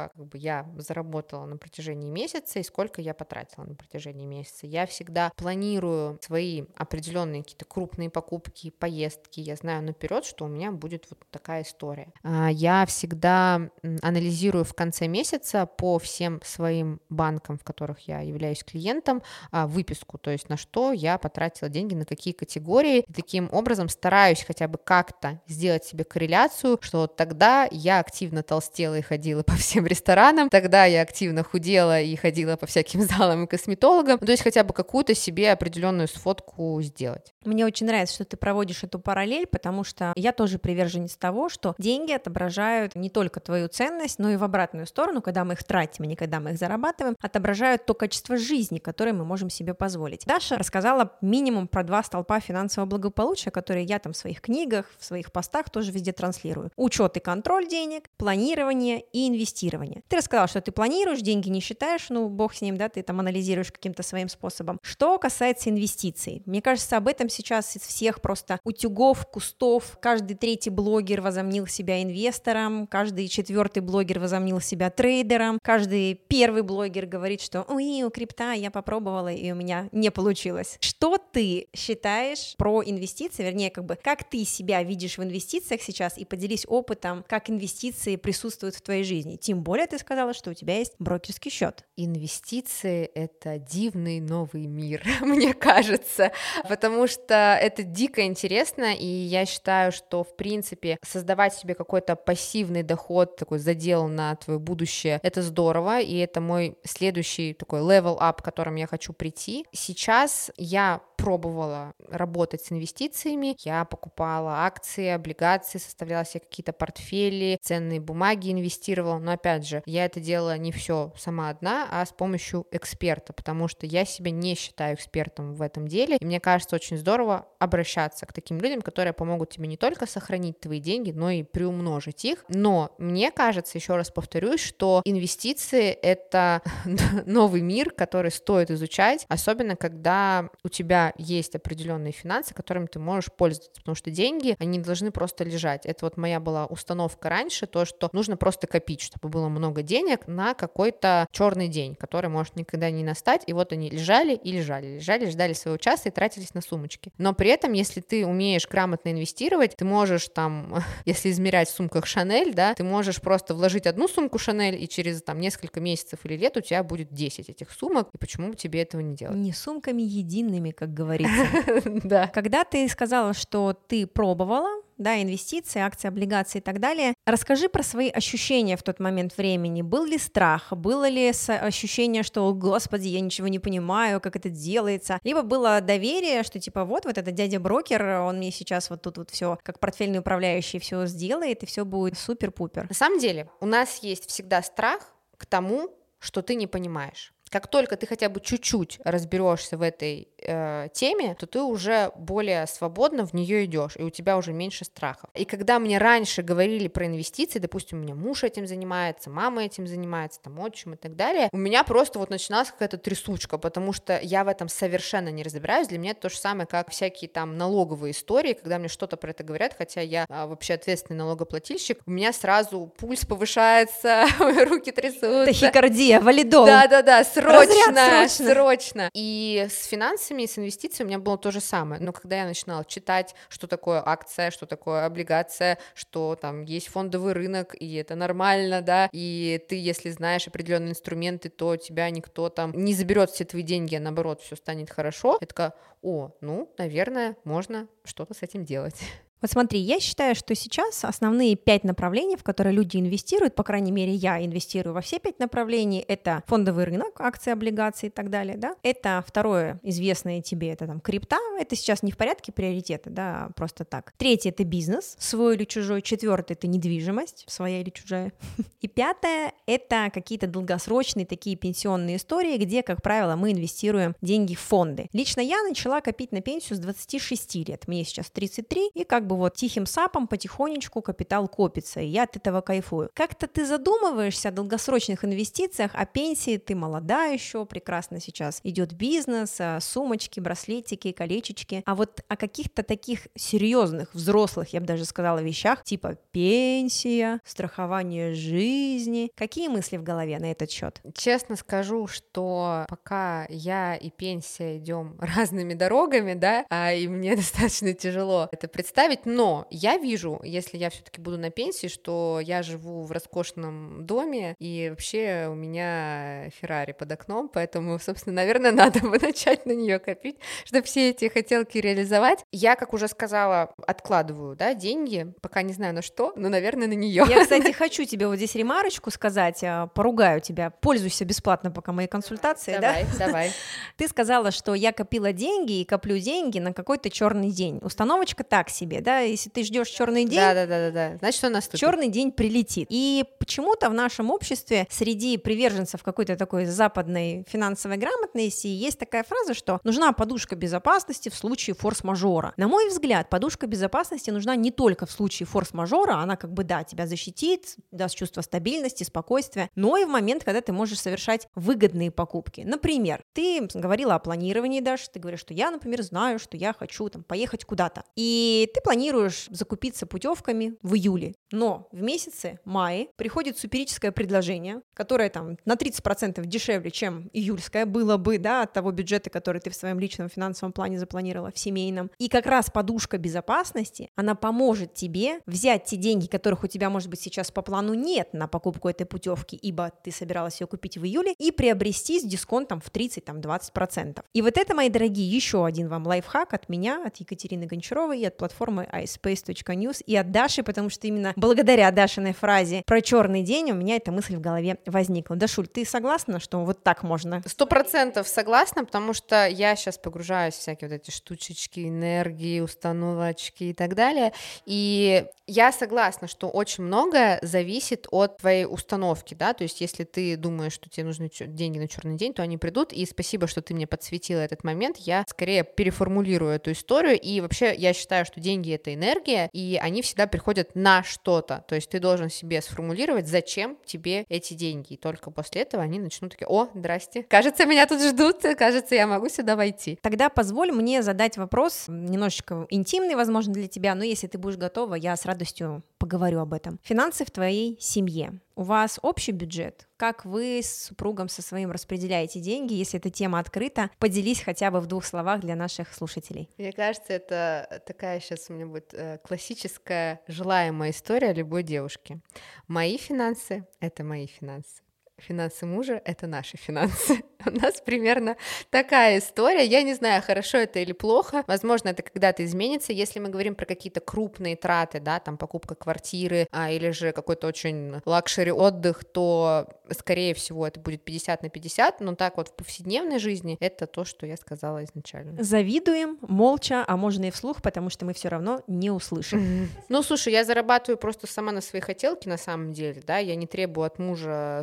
как бы, я заработала на протяжении месяца и сколько я потратила на протяжении месяца. Я всегда планирую свои определенные какие-то крупные покупки, поездки. Я знаю наперед, что у меня будет вот такая история. А, я всегда анализирую в конце месяца по всем своим банкам, в которых я являюсь клиентом, а, выписку, то есть на что я потратила деньги, на какие категории. И таким образом стараюсь хотя бы как-то сделать себе корреляцию, что тогда я активно толстела и ходила по всем ресторанам. Тогда я активно худела и ходила по всяким *laughs* залам и косметологам. То есть хотя бы какую-то себе определенную сфотку сделать. Мне очень нравится, что ты проводишь эту параллель, потому что я тоже приверженец того, что деньги отображают не только твою ценность, но и в обратную сторону, когда мы их тратим, а не когда мы их зарабатываем, отображают то качество жизни, которое мы можем себе позволить. Даша рассказала минимум про два столпа финансового благополучия, которые я там в своих книгах, в своих постах тоже везде транслирую. Учет и контроль денег, планирование и инвестирование планирования. Ты рассказал, что ты планируешь, деньги не считаешь, ну, бог с ним, да, ты там анализируешь каким-то своим способом. Что касается инвестиций, мне кажется, об этом сейчас из всех просто утюгов, кустов, каждый третий блогер возомнил себя инвестором, каждый четвертый блогер возомнил себя трейдером, каждый первый блогер говорит, что ой, у крипта я попробовала, и у меня не получилось. Что ты считаешь про инвестиции, вернее, как бы, как ты себя видишь в инвестициях сейчас, и поделись опытом, как инвестиции присутствуют в твоей жизни. Тем более ты сказала, что у тебя есть брокерский счет. Инвестиции — это дивный новый мир, *laughs* мне кажется, потому что это дико интересно, и я считаю, что, в принципе, создавать себе какой-то пассивный доход, такой задел на твое будущее, это здорово, и это мой следующий такой level up, к которому я хочу прийти. Сейчас я пробовала работать с инвестициями, я покупала акции, облигации, составляла себе какие-то портфели, ценные бумаги инвестировала, но опять же, я это делала не все сама одна, а с помощью эксперта, потому что я себя не считаю экспертом в этом деле, и мне кажется очень здорово обращаться к таким людям, которые помогут тебе не только сохранить твои деньги, но и приумножить их, но мне кажется, еще раз повторюсь, что инвестиции — это *laughs* новый мир, который стоит изучать, особенно когда у тебя есть определенные финансы, которыми ты можешь пользоваться, потому что деньги, они должны просто лежать. Это вот моя была установка раньше, то, что нужно просто копить, чтобы было много денег на какой-то черный день, который может никогда не настать, и вот они лежали и лежали, лежали, ждали своего часа и тратились на сумочки. Но при этом, если ты умеешь грамотно инвестировать, ты можешь там, *laughs* если измерять в сумках Шанель, да, ты можешь просто вложить одну сумку Шанель, и через там несколько месяцев или лет у тебя будет 10 этих сумок, и почему бы тебе этого не делать? Не сумками едиными, как говорится. *laughs* Да. Когда ты сказала, что ты пробовала, да, инвестиции, акции, облигации и так далее. Расскажи про свои ощущения в тот момент времени. Был ли страх? Было ли ощущение, что, господи, я ничего не понимаю, как это делается? Либо было доверие, что типа вот, вот этот дядя-брокер, он мне сейчас вот тут вот все, как портфельный управляющий, все сделает, и все будет супер-пупер. На самом деле, у нас есть всегда страх к тому, что ты не понимаешь. Как только ты хотя бы чуть-чуть разберешься в этой э, теме, то ты уже более свободно в нее идешь, и у тебя уже меньше страхов. И когда мне раньше говорили про инвестиции, допустим, у меня муж этим занимается, мама этим занимается, там отчим и так далее, у меня просто вот начиналась какая-то трясучка, потому что я в этом совершенно не разбираюсь. Для меня это то же самое, как всякие там налоговые истории, когда мне что-то про это говорят, хотя я а, вообще ответственный налогоплательщик, у меня сразу пульс повышается, *laughs* руки трясутся. Тахикардия, валидол. Да-да-да, срочно, срочно, срочно. И с финансами, и с инвестициями у меня было то же самое. Но когда я начинала читать, что такое акция, что такое облигация, что там есть фондовый рынок, и это нормально, да, и ты, если знаешь определенные инструменты, то тебя никто там не заберет все твои деньги, а наоборот, все станет хорошо. Я такая, о, ну, наверное, можно что-то с этим делать. Вот смотри, я считаю, что сейчас основные пять направлений, в которые люди инвестируют, по крайней мере, я инвестирую во все пять направлений, это фондовый рынок, акции, облигации и так далее, да. Это второе, известное тебе, это там крипта, это сейчас не в порядке приоритета, да, просто так. Третье — это бизнес, свой или чужой. Четвертое — это недвижимость, своя или чужая. И пятое — это какие-то долгосрочные такие пенсионные истории, где, как правило, мы инвестируем деньги в фонды. Лично я начала копить на пенсию с 26 лет, мне сейчас 33, и как бы вот тихим сапом потихонечку капитал копится, и я от этого кайфую. Как-то ты задумываешься о долгосрочных инвестициях, о пенсии, ты молода еще, прекрасно сейчас идет бизнес, а, сумочки, браслетики, колечечки, а вот о каких-то таких серьезных, взрослых, я бы даже сказала, вещах, типа пенсия, страхование жизни, какие мысли в голове на этот счет? Честно скажу, что пока я и пенсия идем *laughs* разными дорогами, да, а, и мне *laughs* достаточно тяжело это представить, сказать, но я вижу, если я все-таки буду на пенсии, что я живу в роскошном доме, и вообще у меня Феррари под окном, поэтому, *laughs* собственно, наверное, надо бы *laughs* начать на нее копить, чтобы все эти хотелки реализовать. Я, как уже сказала, откладываю, да, деньги, пока не знаю на что, но, наверное, на нее. Я, *laughs* кстати, хочу тебе вот здесь ремарочку сказать, а, поругаю тебя, пользуйся бесплатно пока мои консультации, давай, да? Давай, Ты сказала, что я копила деньги и коплю деньги на какой-то черный день. Установочка так себе, да? Да, если ты ждешь черный день, да, да, да, да, да, значит, он наступит. Черный день прилетит. И почему-то в нашем обществе среди приверженцев какой-то такой западной финансовой грамотности есть такая фраза, что нужна подушка безопасности в случае форс-мажора. На мой взгляд, подушка безопасности нужна не только в случае форс-мажора, она как бы, да, тебя защитит, даст чувство стабильности, спокойствия, но и в момент, когда ты можешь совершать выгодные покупки. Например, Ты говорила о планировании, Даш, ты говоришь, что я, например, знаю, что я хочу там поехать куда-то. И ты планируешь закупиться путевками в июле. Но в месяце мае приходит суперическое предложение, которое там на 30% дешевле, чем июльское было бы, да, от того бюджета, который ты в своем личном финансовом плане запланировала, в семейном. И как раз подушка безопасности, она поможет тебе взять те деньги, которых у тебя, может быть, сейчас по плану нет на покупку этой путевки, ибо ты собиралась ее купить в июле, и приобрести с дисконтом в 30-20%. И вот это, мои дорогие, еще один вам лайфхак от меня, от Екатерины Гончаровой и от платформы iSpace.news и от Даши, потому что именно благодаря Дашиной фразе про черный день у меня эта мысль в голове возникла. Дашуль, ты согласна, что вот так можно? Сто процентов согласна, потому что я сейчас погружаюсь в всякие вот эти штучечки, энергии, установочки и так далее, и я согласна, что очень многое зависит от твоей установки, да, то есть если ты думаешь, что тебе нужны деньги на черный день, то они придут, и спасибо, что ты мне подсветила этот момент, я скорее переформулирую эту историю, и вообще я считаю, что деньги — это энергия, и они всегда приходят на что-то, то есть ты должен себе сформулировать, зачем тебе эти деньги, и только после этого они начнут такие, о, здрасте, кажется, меня тут ждут, кажется, я могу сюда войти. Тогда позволь мне задать вопрос, немножечко интимный, возможно, для тебя, но если ты будешь готова, я с радостью поговорю об этом. Финансы в твоей семье. У вас общий бюджет? Как вы с супругом со своим распределяете деньги? Если эта тема открыта, поделись хотя бы в двух словах для наших слушателей. Мне кажется, это такая сейчас у меня будет э, классическая желаемая история любой девушки. Мои финансы — это мои финансы финансы мужа — это наши финансы. *laughs* У нас примерно такая история. Я не знаю, хорошо это или плохо. Возможно, это когда-то изменится. Если мы говорим про какие-то крупные траты, да, там покупка квартиры а, или же какой-то очень luxury отдых, то, скорее всего, это будет 50 на 50, но так вот в повседневной жизни это то, что я сказала изначально. Завидуем молча, а можно и вслух, потому что мы все равно не услышим. Ну, слушай, я зарабатываю просто сама на свои хотелки на самом деле, да, я не требую от мужа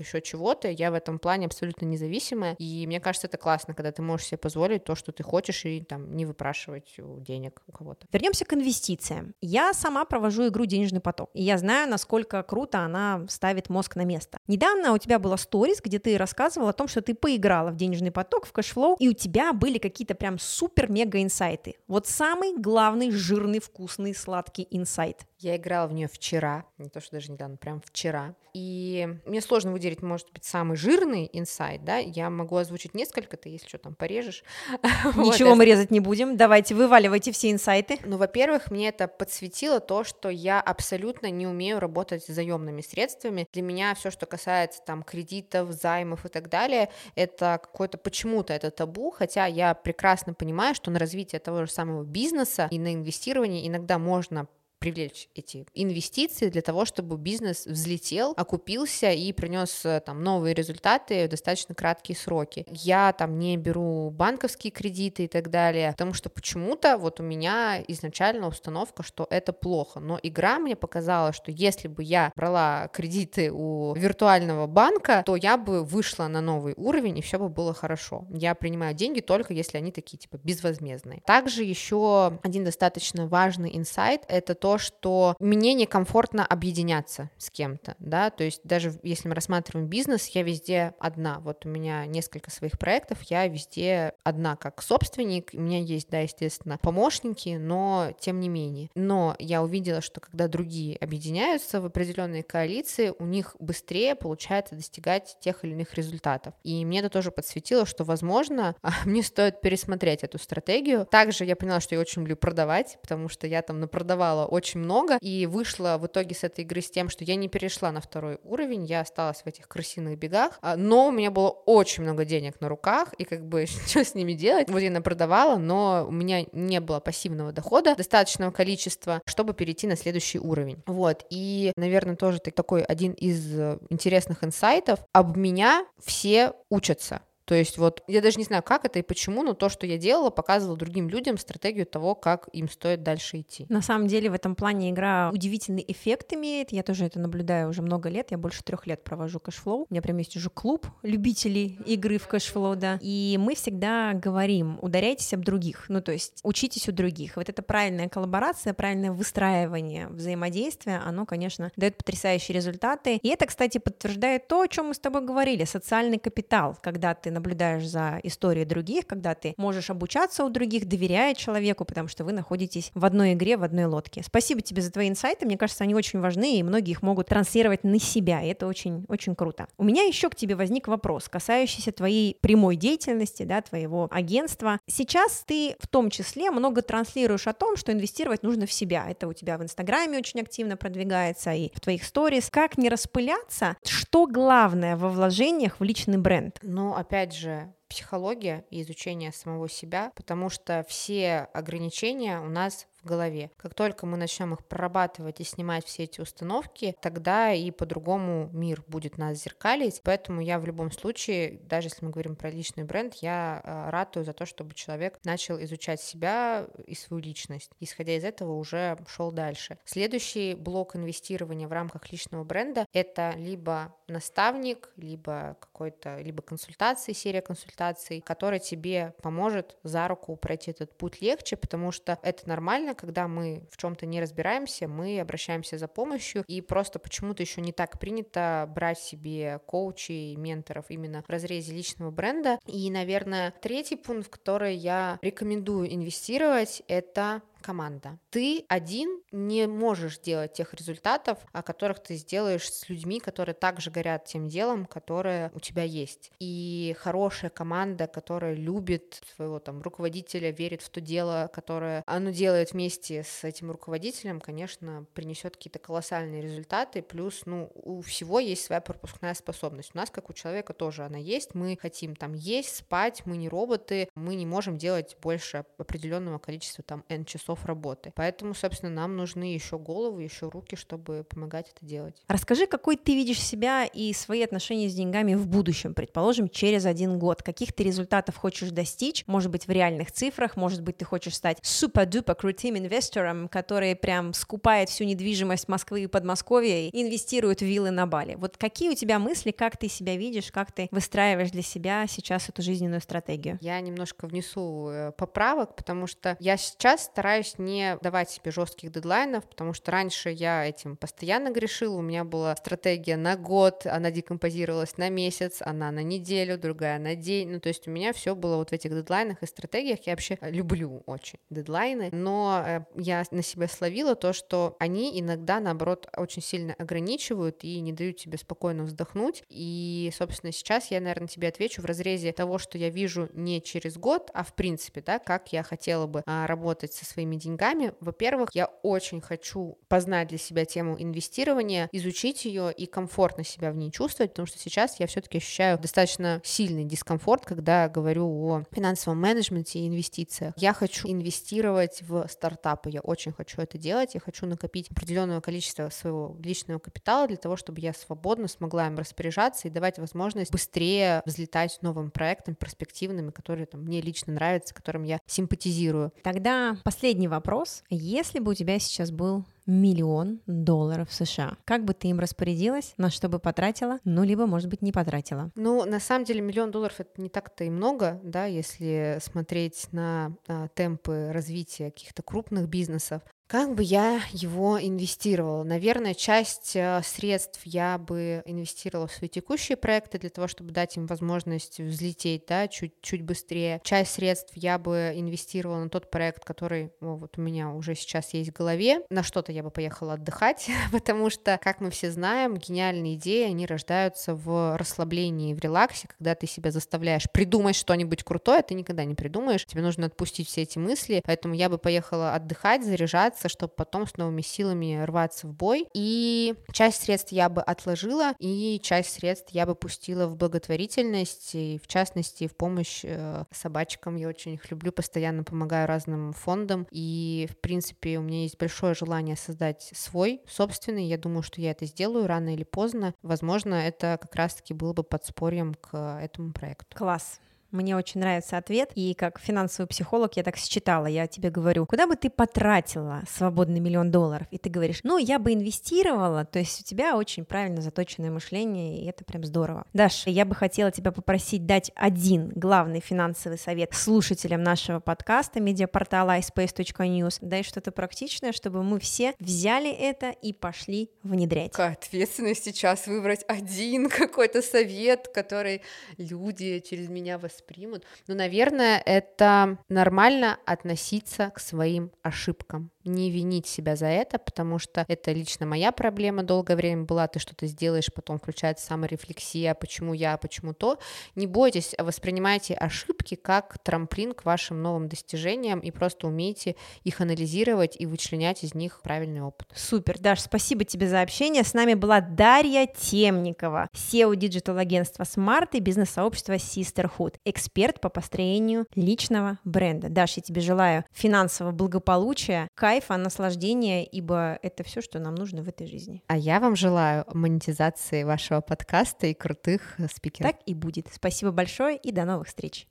еще чего-то, я в этом плане абсолютно независимая, и мне кажется, это классно, когда ты можешь себе позволить то, что ты хочешь, и там не выпрашивать денег у кого-то. Вернемся к инвестициям. Я сама провожу игру «Денежный поток», и я знаю, насколько круто она ставит мозг на место. Недавно у тебя была сторис, где ты рассказывала о том, что ты поиграла в «Денежный поток», в cashflow, и у тебя были какие-то прям супер-мега инсайты. Вот самый главный, жирный, вкусный, сладкий инсайт. Я играла в нее вчера, не то что даже недавно, прям вчера. И мне сложно выделить, может быть, самый жирный инсайт, да, я могу озвучить несколько, ты, если что, там порежешь. *laughs* Ничего мы резать не будем, давайте вываливайте все инсайты. Ну, во-первых, мне это подсветило то, что я абсолютно не умею работать с заемными средствами. Для меня все, что касается там кредитов, займов и так далее, это какое-то почему-то это табу, хотя я прекрасно понимаю, что на развитие того же самого бизнеса и на инвестирование иногда можно привлечь эти инвестиции для того, чтобы бизнес взлетел, окупился и принес э, там новые результаты в достаточно краткие сроки. Я там не беру банковские кредиты и так далее, потому что почему-то вот у меня изначально установка, что это плохо. Но игра мне показала, что если бы я брала кредиты у виртуального банка, то я бы вышла на новый уровень и все бы было хорошо. Я принимаю деньги только если они такие типа безвозмездные. Также еще один достаточно важный инсайт это то, то, что мне некомфортно объединяться с кем-то, да, то есть даже если мы рассматриваем бизнес, я везде одна, вот у меня несколько своих проектов, я везде одна как собственник, у меня есть, да, естественно, помощники, но тем не менее. Но я увидела, что когда другие объединяются в определенные коалиции, у них быстрее получается достигать тех или иных результатов. И мне это тоже подсветило, что, возможно, *laughs* мне стоит пересмотреть эту стратегию. Также я поняла, что я очень люблю продавать, потому что я там напродавала очень много, и вышла в итоге с этой игры с тем, что я не перешла на второй уровень, я осталась в этих крысиных бегах, а, но у меня было очень много денег на руках, и как бы *laughs* что с ними делать? Вот я продавала, но у меня не было пассивного дохода, достаточного количества, чтобы перейти на следующий уровень. Вот, и, наверное, тоже такой один из э, интересных инсайтов, об меня все учатся. То есть вот я даже не знаю, как это и почему, но то, что я делала, показывала другим людям стратегию того, как им стоит дальше идти. На самом деле в этом плане игра удивительный эффект имеет. Я тоже это наблюдаю уже много лет. Я больше трех лет провожу cashflow. У меня прям есть уже клуб любителей игры в cashflow, да. И мы всегда говорим, ударяйтесь об других. Ну, то есть учитесь у других. Вот это правильная коллаборация, правильное выстраивание взаимодействия, оно, конечно, дает потрясающие результаты. И это, кстати, подтверждает то, о чем мы с тобой говорили, социальный капитал, когда ты наблюдаешь за историей других, когда ты можешь обучаться у других, доверяя человеку, потому что вы находитесь в одной игре, в одной лодке. Спасибо тебе за твои инсайты, мне кажется, они очень важны, и многие их могут транслировать на себя, и это очень, очень круто. У меня еще к тебе возник вопрос, касающийся твоей прямой деятельности, да, твоего агентства. Сейчас ты в том числе много транслируешь о том, что инвестировать нужно в себя. Это у тебя в Инстаграме очень активно продвигается и в твоих сторис. Как не распыляться? Что главное во вложениях в личный бренд? Ну, опять же, психология и изучение самого себя, потому что все ограничения у нас в голове. Как только мы начнем их прорабатывать и снимать все эти установки, тогда и по-другому мир будет нас зеркалить. Поэтому я в любом случае, даже если мы говорим про личный бренд, я а, ратую за то, чтобы человек начал изучать себя и свою личность. Исходя из этого уже шел дальше. Следующий блок инвестирования в рамках личного бренда — это либо наставник, либо какой-то, либо консультации, серия консультаций, который тебе поможет за руку пройти этот путь легче, потому что это нормально, когда мы в чем-то не разбираемся, мы обращаемся за помощью, и просто почему-то еще не так принято брать себе коучей, менторов именно в разрезе личного бренда. И, наверное, третий пункт, в который я рекомендую инвестировать, это команда. Ты один не можешь делать тех результатов, о которых ты сделаешь с людьми, которые также горят тем делом, которое у тебя есть. И хорошая команда, которая любит своего там руководителя, верит в то дело, которое оно делает вместе с этим руководителем, конечно, принесет какие-то колоссальные результаты. Плюс, ну, у всего есть своя пропускная способность. У нас, как у человека, тоже она есть. Мы хотим там есть, спать, мы не роботы, мы не можем делать больше определенного количества там N часов часов работы. Поэтому, собственно, нам нужны еще головы, еще руки, чтобы помогать это делать. Расскажи, какой ты видишь себя и свои отношения с деньгами в будущем, предположим, через один год. Каких ты результатов хочешь достичь? Может быть, в реальных цифрах, может быть, ты хочешь стать супер-дупер крутым инвестором, который прям скупает всю недвижимость Москвы и Подмосковья и инвестирует в виллы на Бали. Вот какие у тебя мысли, как ты себя видишь, как ты выстраиваешь для себя сейчас эту жизненную стратегию? Я немножко внесу э, поправок, потому что я сейчас стараюсь стараюсь не давать себе жестких дедлайнов, потому что раньше я этим постоянно грешила, у меня была стратегия на год, она декомпозировалась на месяц, она на неделю, другая на день, ну то есть у меня все было вот в этих дедлайнах и стратегиях, я вообще люблю очень дедлайны, но э, я на себя словила то, что они иногда, наоборот, очень сильно ограничивают и не дают тебе спокойно вздохнуть, и, собственно, сейчас я, наверное, тебе отвечу в разрезе того, что я вижу не через год, а в принципе, да, как я хотела бы а, работать со своими своими деньгами. Во-первых, я очень хочу познать для себя тему инвестирования, изучить ее и комфортно себя в ней чувствовать, потому что сейчас я все-таки ощущаю достаточно сильный дискомфорт, когда говорю о финансовом менеджменте и инвестициях. Я хочу инвестировать в стартапы, я очень хочу это делать, я хочу накопить определенное количество своего личного капитала для того, чтобы я свободно смогла им распоряжаться и давать возможность быстрее взлетать новым проектам перспективными, которые там, мне лично нравятся, которым я симпатизирую. Тогда последний последний вопрос. Если бы у тебя сейчас был миллион долларов США. Как бы ты им распорядилась, на что бы потратила, ну, либо, может быть, не потратила? Ну, на самом деле, миллион долларов — это не так-то и много, да, если смотреть на а, темпы развития каких-то крупных бизнесов. Как бы я его инвестировала? Наверное, часть э, средств я бы инвестировала в свои текущие проекты для того, чтобы дать им возможность взлететь, да, чуть, чуть быстрее. Часть средств я бы инвестировала на тот проект, который о, вот у меня уже сейчас есть в голове. На что-то я бы поехала отдыхать, *laughs* потому что, как мы все знаем, гениальные идеи, они рождаются в расслаблении, в релаксе, когда ты себя заставляешь придумать что-нибудь крутое, ты никогда не придумаешь, тебе нужно отпустить все эти мысли, поэтому я бы поехала отдыхать, заряжаться, собраться, чтобы потом с новыми силами рваться в бой. И часть средств я бы отложила, и часть средств я бы пустила в благотворительность, и в частности в помощь э, собачкам. Я очень их люблю, постоянно помогаю разным фондам, и в принципе у меня есть большое желание создать свой собственный. Я думаю, что я это сделаю рано или поздно. Возможно, это как раз-таки было бы подспорьем к этому проекту. Класс. Мне очень нравится ответ, и как финансовый психолог я так считала, я тебе говорю, куда бы ты потратила свободный миллион долларов? И ты говоришь, ну, я бы инвестировала, то есть у тебя очень правильно заточенное мышление, и это прям здорово. Даша, я бы хотела тебя попросить дать один главный финансовый совет слушателям нашего подкаста, медиапортала iSpace.news. Дай что-то практичное, чтобы мы все взяли это и пошли внедрять. Какая ответственность сейчас выбрать один *laughs* какой-то совет, который люди через меня воспримут. Ну, наверное, это нормально относиться к своим ошибкам не винить себя за это, потому что это лично моя проблема долгое время была, ты что-то сделаешь, потом включается саморефлексия, почему я, почему то. Не бойтесь, воспринимайте ошибки как трамплин к вашим новым достижениям и просто умейте их анализировать и вычленять из них правильный опыт. Супер, Даш, спасибо тебе за общение. С нами была Дарья Темникова, CEO digital агентства Smart и бизнес-сообщества Sisterhood, эксперт по построению личного бренда. Даш, я тебе желаю финансового благополучия, кайфа кайфа, наслаждения, ибо это все, что нам нужно в этой жизни. А я вам желаю монетизации вашего подкаста и крутых спикеров. Так и будет. Спасибо большое и до новых встреч.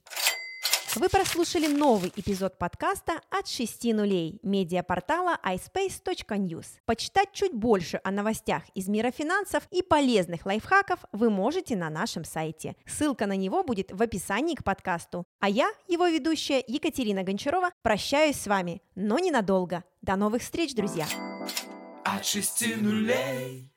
Вы прослушали новый эпизод подкаста от 6 нулей медиапортала iSpace.news. Почитать чуть больше о новостях из мира финансов и полезных лайфхаков вы можете на нашем сайте. Ссылка на него будет в описании к подкасту. А я, его ведущая Екатерина Гончарова, прощаюсь с вами, но ненадолго. До новых встреч, друзья! От 6 нулей